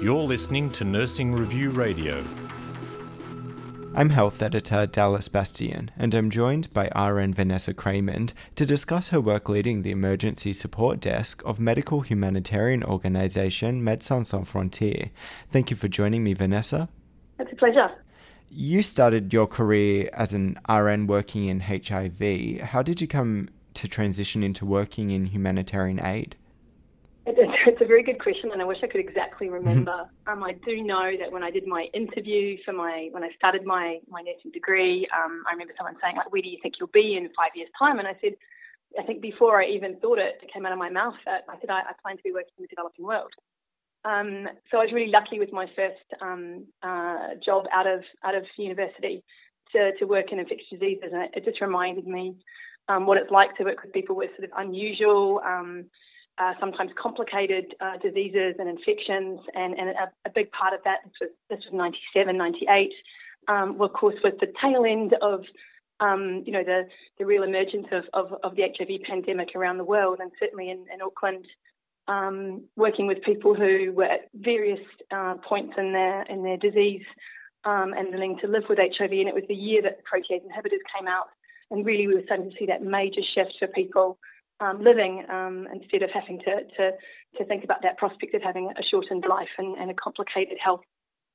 You're listening to Nursing Review Radio. I'm health editor Dallas Bastian, and I'm joined by RN Vanessa Cramond to discuss her work leading the emergency support desk of medical humanitarian organisation Médecins Sans Frontières. Thank you for joining me, Vanessa. It's a pleasure. You started your career as an RN working in HIV. How did you come to transition into working in humanitarian aid? It's a very good question, and I wish I could exactly remember. um, I do know that when I did my interview for my when I started my my nursing degree, um, I remember someone saying like, "Where do you think you'll be in five years' time?" And I said, I think before I even thought it, it came out of my mouth that I said I, I plan to be working in the developing world. Um, so I was really lucky with my first um, uh, job out of out of university to, to work in infectious diseases, and it, it just reminded me um, what it's like to work with people with sort of unusual um, uh, sometimes complicated uh, diseases and infections, and, and a, a, big part of that, this was, this was 97, 98, um, of course, was the tail end of, um, you know, the, the real emergence of, of, of, the HIV pandemic around the world, and certainly in, in Auckland, um, working with people who were at various uh, points in their in their disease um, and willing to live with HIV. And it was the year that the protease inhibitors came out, and really we were starting to see that major shift for people um, living um, instead of having to, to, to think about that prospect of having a shortened life and, and a complicated health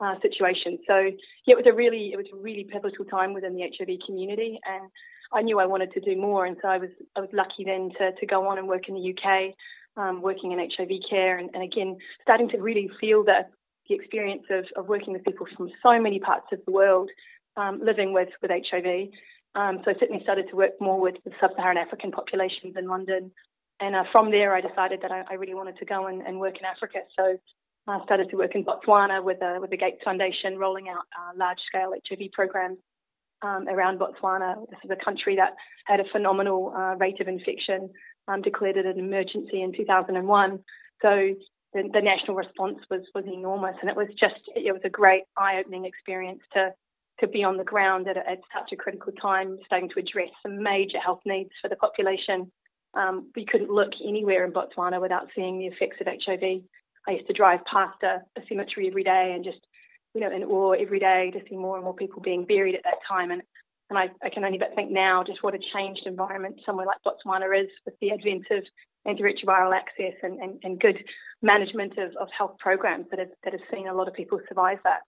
uh, situation. So yeah, it was a really it was a really pivotal time within the HIV community, and I knew I wanted to do more, and so I was I was lucky then to to go on and work in the UK, um, working in HIV care, and, and again starting to really feel the the experience of, of working with people from so many parts of the world um, living with with HIV, um, so I certainly started to work more with, the sub-Saharan African populations in London. And uh, from there, I decided that I, I really wanted to go and, and, work in Africa. So I started to work in Botswana with, uh, with the Gates Foundation, rolling out uh, large-scale HIV programs um, around Botswana. This is a country that had a phenomenal uh, rate of infection, um, declared it an emergency in 2001. So the, the, national response was was enormous, and it was just it was a great eye-opening experience to to be on the ground at, at such a critical time, starting to address some major health needs for the population. Um, we couldn't look anywhere in Botswana without seeing the effects of HIV. I used to drive past a, a cemetery every day and just, you know, in awe every day to see more and more people being buried at that time. And and I, I, can only but think now just what a changed environment somewhere like Botswana is with the advent of antiretroviral access and, and, and good management of, of health programs that have, that have seen a lot of people survive that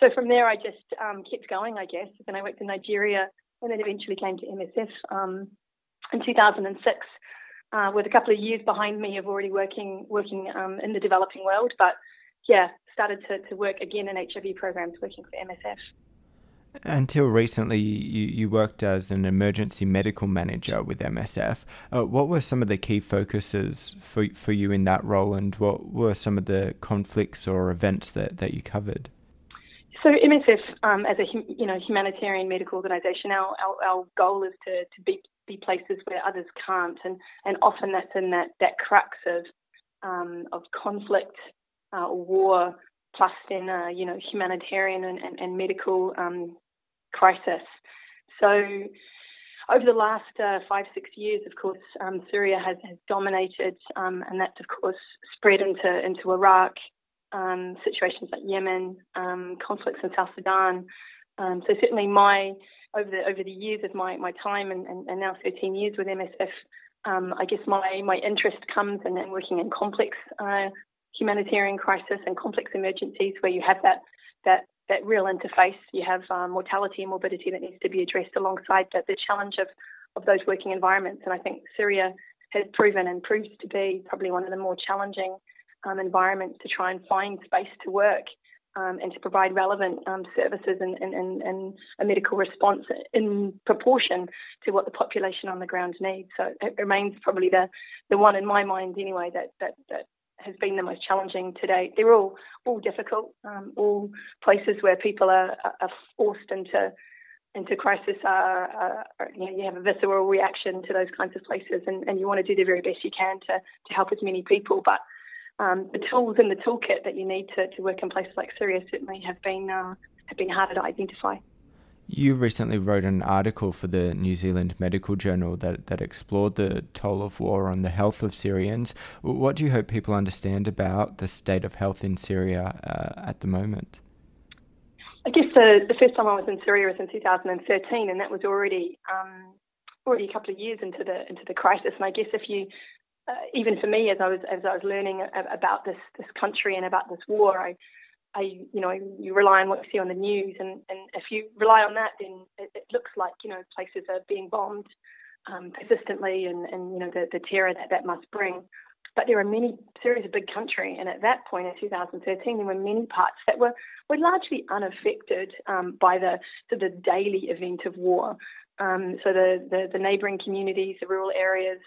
so from there, I just um, kept going, I guess. Then I worked in Nigeria and then eventually came to MSF um, in 2006. Uh, with a couple of years behind me of already working working um, in the developing world, but yeah, started to, to work again in HIV programs, working for MSF. Until recently, you, you worked as an emergency medical manager with MSF. Uh, what were some of the key focuses for, for you in that role, and what were some of the conflicts or events that, that you covered? So MSF, um, as a you know humanitarian medical organisation, our, our, our goal is to, to be be places where others can't, and and often that's in that that crux of um, of conflict uh, war, plus then uh, you know humanitarian and, and, and medical um, crisis. So over the last uh, five, six years, of course, um, Syria has, has dominated, um, and that's, of course, spread into, into Iraq, um, situations like Yemen, um, conflicts in South Sudan. Um, so certainly my over the over the years of my, my time and, and, and now 13 years with MSF, um, I guess my, my interest comes in, in working in complex uh, humanitarian crisis and complex emergencies where you have that that that real interface. You have um, mortality and morbidity that needs to be addressed alongside the, the challenge of, of those working environments. And I think Syria has proven and proves to be probably one of the more challenging um, environments to try and find space to work um, and to provide relevant um, services and, and, and, a medical response in proportion to what the population on the ground needs. So it remains probably the, the one in my mind anyway that, that, that has been the most challenging to date. They're all all difficult, um, all places where people are, are forced into into crisis are, are, you know you have a visceral reaction to those kinds of places, and, and you want to do the very best you can to to help as many people, but um, the tools in the toolkit that you need to, to work in places like Syria certainly have been uh, have been harder to identify. You recently wrote an article for the New Zealand Medical Journal that, that explored the toll of war on the health of Syrians. What do you hope people understand about the state of health in Syria uh, at the moment? I guess the, the first time I was in Syria was in 2013, and that was already um, already a couple of years into the into the crisis. And I guess if you uh, even for me, as I was as I was learning about this this country and about this war, I I, you know, you rely on what you see on the news, and, and if you rely on that, then it, it looks like you know places are being bombed um, persistently, and, and you know the, the terror that that must bring. But there are many. Syria is a big country, and at that point in 2013, there were many parts that were were largely unaffected um, by the the daily event of war. Um, so the, the the neighbouring communities, the rural areas,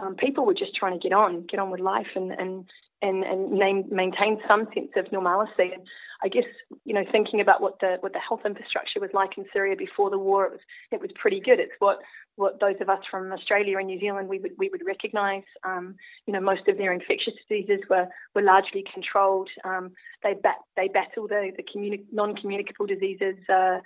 um, people were just trying to get on, get on with life, and and and, and name, maintain some sense of normalcy. And I guess you know thinking about what the what the health infrastructure was like in Syria before the war, it was it was pretty good. It's what what those of us from Australia and New Zealand we would we would recognise. Um, you know, most of their infectious diseases were were largely controlled. Um, they bat, they battle the the communi- non-communicable diseases. Uh,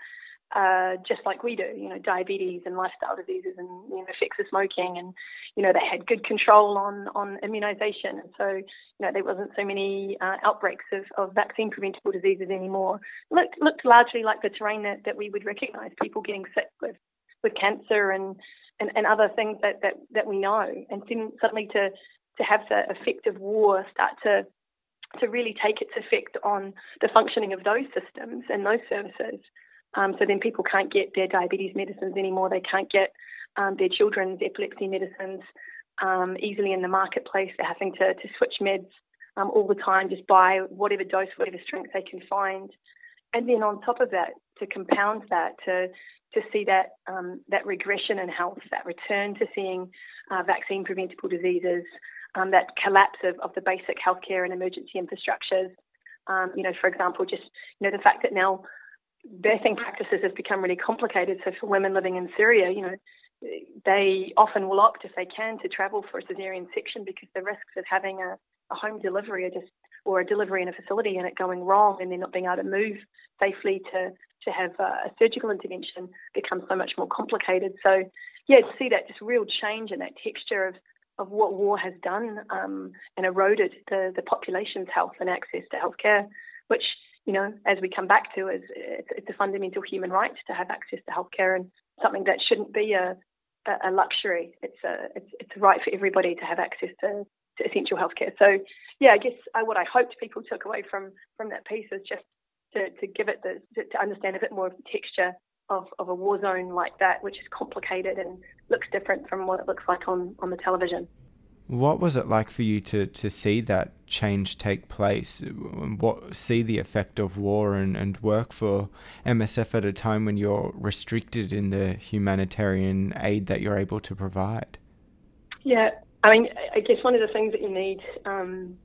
uh, just like we do, you know, diabetes and lifestyle diseases and you know, effects of smoking, and you know, they had good control on on immunisation, and so you know, there wasn't so many uh, outbreaks of, of vaccine preventable diseases anymore. Looked looked largely like the terrain that, that we would recognise, people getting sick with with cancer and and, and other things that, that that we know, and then suddenly to to have the effect of war start to to really take its effect on the functioning of those systems and those services um, so then people can't get their diabetes medicines anymore. They can't get um, their children's epilepsy medicines um, easily in the marketplace. They're having to, to switch meds um, all the time, just buy whatever dose, whatever strength they can find. And then on top of that, to compound that, to to see that um, that regression in health, that return to seeing uh, vaccine preventable diseases, um, that collapse of, of the basic healthcare and emergency infrastructures. You know, for example, just you know the fact that now birthing practices have become really complicated. So for women living in Syria, you know, they often will opt if they can to travel for a cesarean section because the risks of having a, a home delivery are just or a delivery in a facility and it going wrong and then not being able to move safely to to have a, a surgical intervention becomes so much more complicated. So yeah, to see that just real change in that texture of of what war has done um, and eroded the, the population's health and access to healthcare, which you know, as we come back to, is it's, a fundamental human right to have access to healthcare and something that shouldn't be a, a luxury. It's a it's, it's a right for everybody to have access to, to essential healthcare. So, yeah, I guess I, what I hoped people took away from from that piece is just to, to give it the to understand a bit more of the texture of, of a war zone like that, which is complicated and looks different from what it looks like on, on the television. What was it like for you to, to see that change take place? What see the effect of war and, and work for MSF at a time when you're restricted in the humanitarian aid that you're able to provide? Yeah, I mean, I guess one of the things that you need um,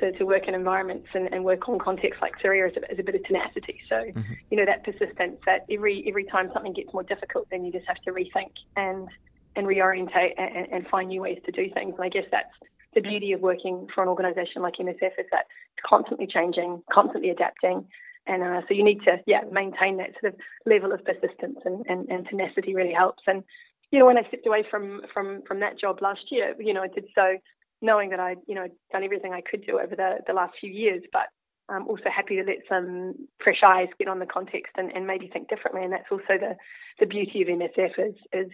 to, to work in environments and, and work on contexts like Syria is a, is a bit of tenacity. So, mm-hmm. you know, that persistence that every every time something gets more difficult, then you just have to rethink and and reorientate and, and find new ways to do things. And I guess that's the beauty of working for an organisation like MSF is that it's constantly changing, constantly adapting. And uh, so you need to, yeah, maintain that sort of level of persistence and, and, and tenacity really helps. And, you know, when I stepped away from, from, from that job last year, you know, I did so knowing that I'd, you know, done everything I could do over the, the last few years, but I'm also happy to let some fresh eyes get on the context and, and maybe think differently. And that's also the, the beauty of MSF is, is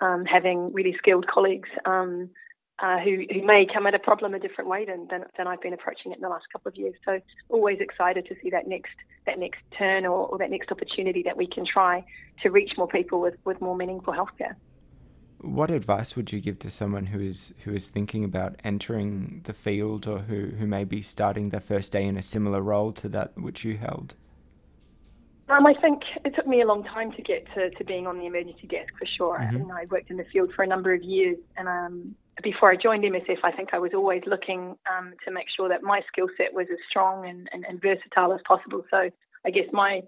um, having really skilled colleagues um, uh, who, who may come at a problem a different way than, than, than I've been approaching it in the last couple of years. So always excited to see that next that next turn or, or that next opportunity that we can try to reach more people with, with more meaningful healthcare. What advice would you give to someone who is who is thinking about entering the field or who, who may be starting their first day in a similar role to that which you held? Um, I think it took me a long time to get to, to being on the emergency desk for sure. Mm-hmm. And I worked in the field for a number of years. And um, before I joined MSF, I think I was always looking um, to make sure that my skill set was as strong and, and, and, versatile as possible. So I guess my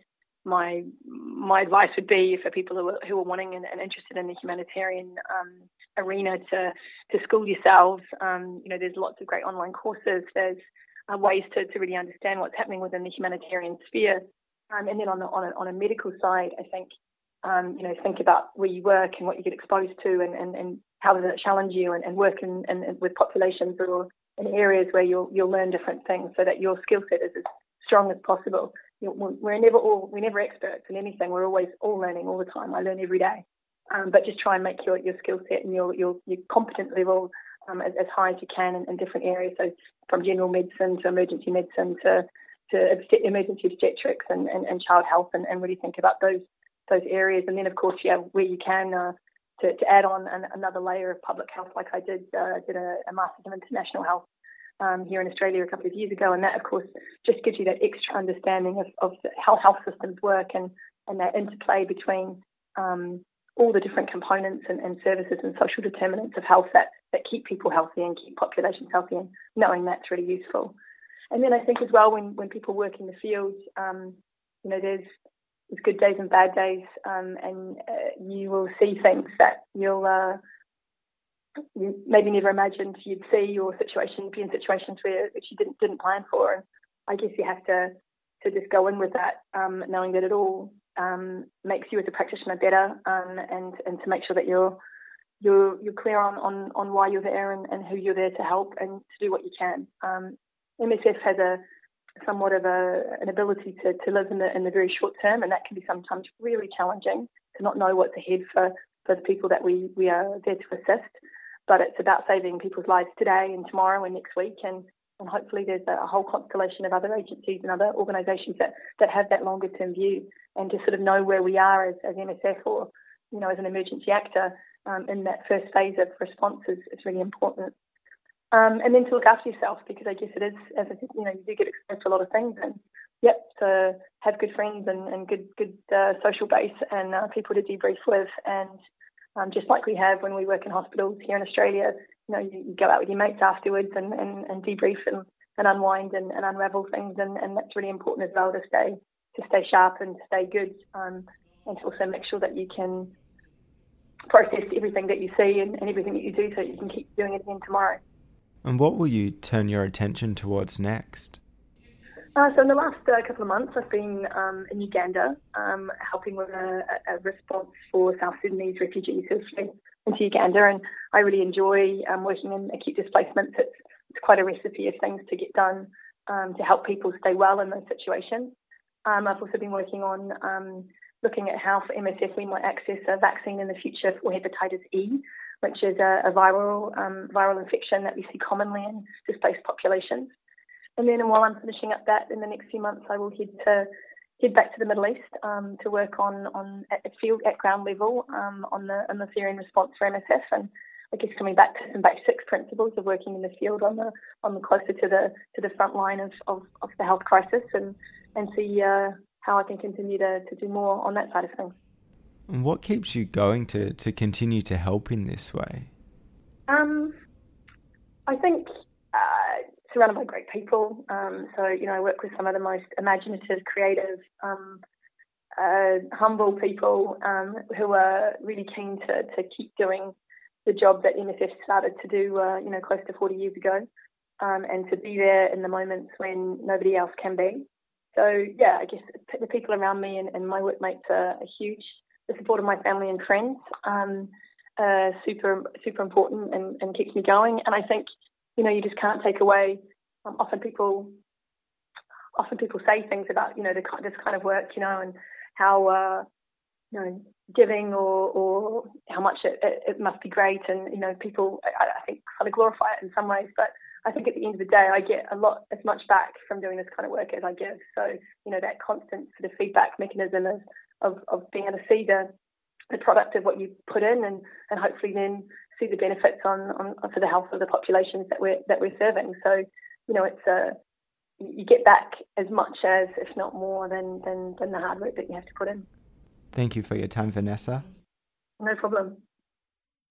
my my advice would be for people who are, who are wanting and, and interested in the humanitarian um, arena to to school yourselves. Um, you know, there's lots of great online courses. There's uh, ways to, to really understand what's happening within the humanitarian sphere. Um, and then on the on a, on a medical side, I think um, you know, think about where you work and what you get exposed to and, and, and how does it challenge you and, and work in, in, with populations or in areas where you'll, you'll learn different things so that your skill set is as strong as possible. You know, we're never all, we're never experts in anything. We're always all learning all the time. I learn every day. Um, but just try and make your, your skill set and your, your, your competent level um, as, as, high as you can in, in, different areas. So from general medicine to emergency medicine to, to emergency obstetrics and, and, and child health and, and, really think about those those areas. And then, of course, yeah, where you can uh, to, to, add on an, another layer of public health, like I did uh, did a, a Master's in International Health um, here in Australia a couple of years ago, and that, of course, just gives you that extra understanding of, of how health systems work and and that interplay between um, all the different components and, and, services and social determinants of health that, that keep people healthy and keep populations healthy, and knowing that's really useful. And then I think as well, when, when people work in the field, um, you know, there's there's good days and bad days, um, and uh, you will see things that you'll uh, you maybe never imagined you'd see, or situations be in situations where which you didn't didn't plan for. And I guess you have to to just go in with that, um, knowing that it all um, makes you as a practitioner better, um, and and to make sure that you're you're you're clear on on, on why you're there and, and who you're there to help and to do what you can. Um, MSF has a somewhat of a, an ability to, to live in the in the very short term, and that can be sometimes really challenging to not know what's ahead for, for the people that we, we are there to assist. But it's about saving people's lives today and tomorrow and next week, and, and hopefully there's a whole constellation of other agencies and other organisations that, that have that longer term view and to sort of know where we are as, as MSF or you know as an emergency actor um, in that first phase of response is, is really important. Um, and then to look after yourself because I guess it is, as I said, you know, you do get exposed to a lot of things. And yep, to have good friends and, and good good uh, social base and uh, people to debrief with. And um, just like we have when we work in hospitals here in Australia, you know, you, you go out with your mates afterwards and, and, and debrief and, and unwind and, and unravel things. And, and that's really important as well to stay to stay sharp and to stay good. Um, and to also make sure that you can process everything that you see and, and everything that you do so you can keep doing it again tomorrow. And what will you turn your attention towards next? Uh, so in the last uh, couple of months, I've been um, in Uganda um, helping with a, a, response for South Sudanese refugees who've fled into Uganda, and I really enjoy um, working in acute displacements. It's, it's quite a recipe of things to get done um, to help people stay well in those situations. Um, I've also been working on um, looking at how for MSF we might access a vaccine in the future for hepatitis E, which is a, a viral um, viral infection that we see commonly in displaced populations. And then, while I'm finishing up that in the next few months, I will head to head back to the Middle East um, to work on on at field at ground level um, on the on the Syrian response for MSF and I guess coming back to some basic principles of working in the field on the on the closer to the to the front line of, of, of the health crisis and and see uh, how I can continue to, to do more on that side of things. And what keeps you going to, to continue to help in this way? Um, I think uh, surrounded by great people. Um, so, you know, I work with some of the most imaginative, creative, um, uh, humble people um, who are really keen to, to keep doing the job that MSF started to do, uh, you know, close to 40 years ago, um, and to be there in the moments when nobody else can be. So, yeah, I guess the people around me and, and my workmates are, are huge the support of my family and friends um, uh, super super important and, and keeps me going. And I think you know you just can't take away. Um, often people often people say things about you know the, this kind of work, you know, and how uh, you know giving or or how much it, it, it must be great, and you know people I, I think kind of glorify it in some ways, but I think at the end of the day, I get a lot as much back from doing this kind of work as I give. So you know that constant sort of feedback mechanism of of, of being able to see the, the product of what you put in and, and hopefully then see the benefits on, on, for the health of the populations that we're that we're serving. So, you know, it's a you get back as much as, if not more, than, than, than the hard work that you have to put in. Thank you for your time, Vanessa. No problem.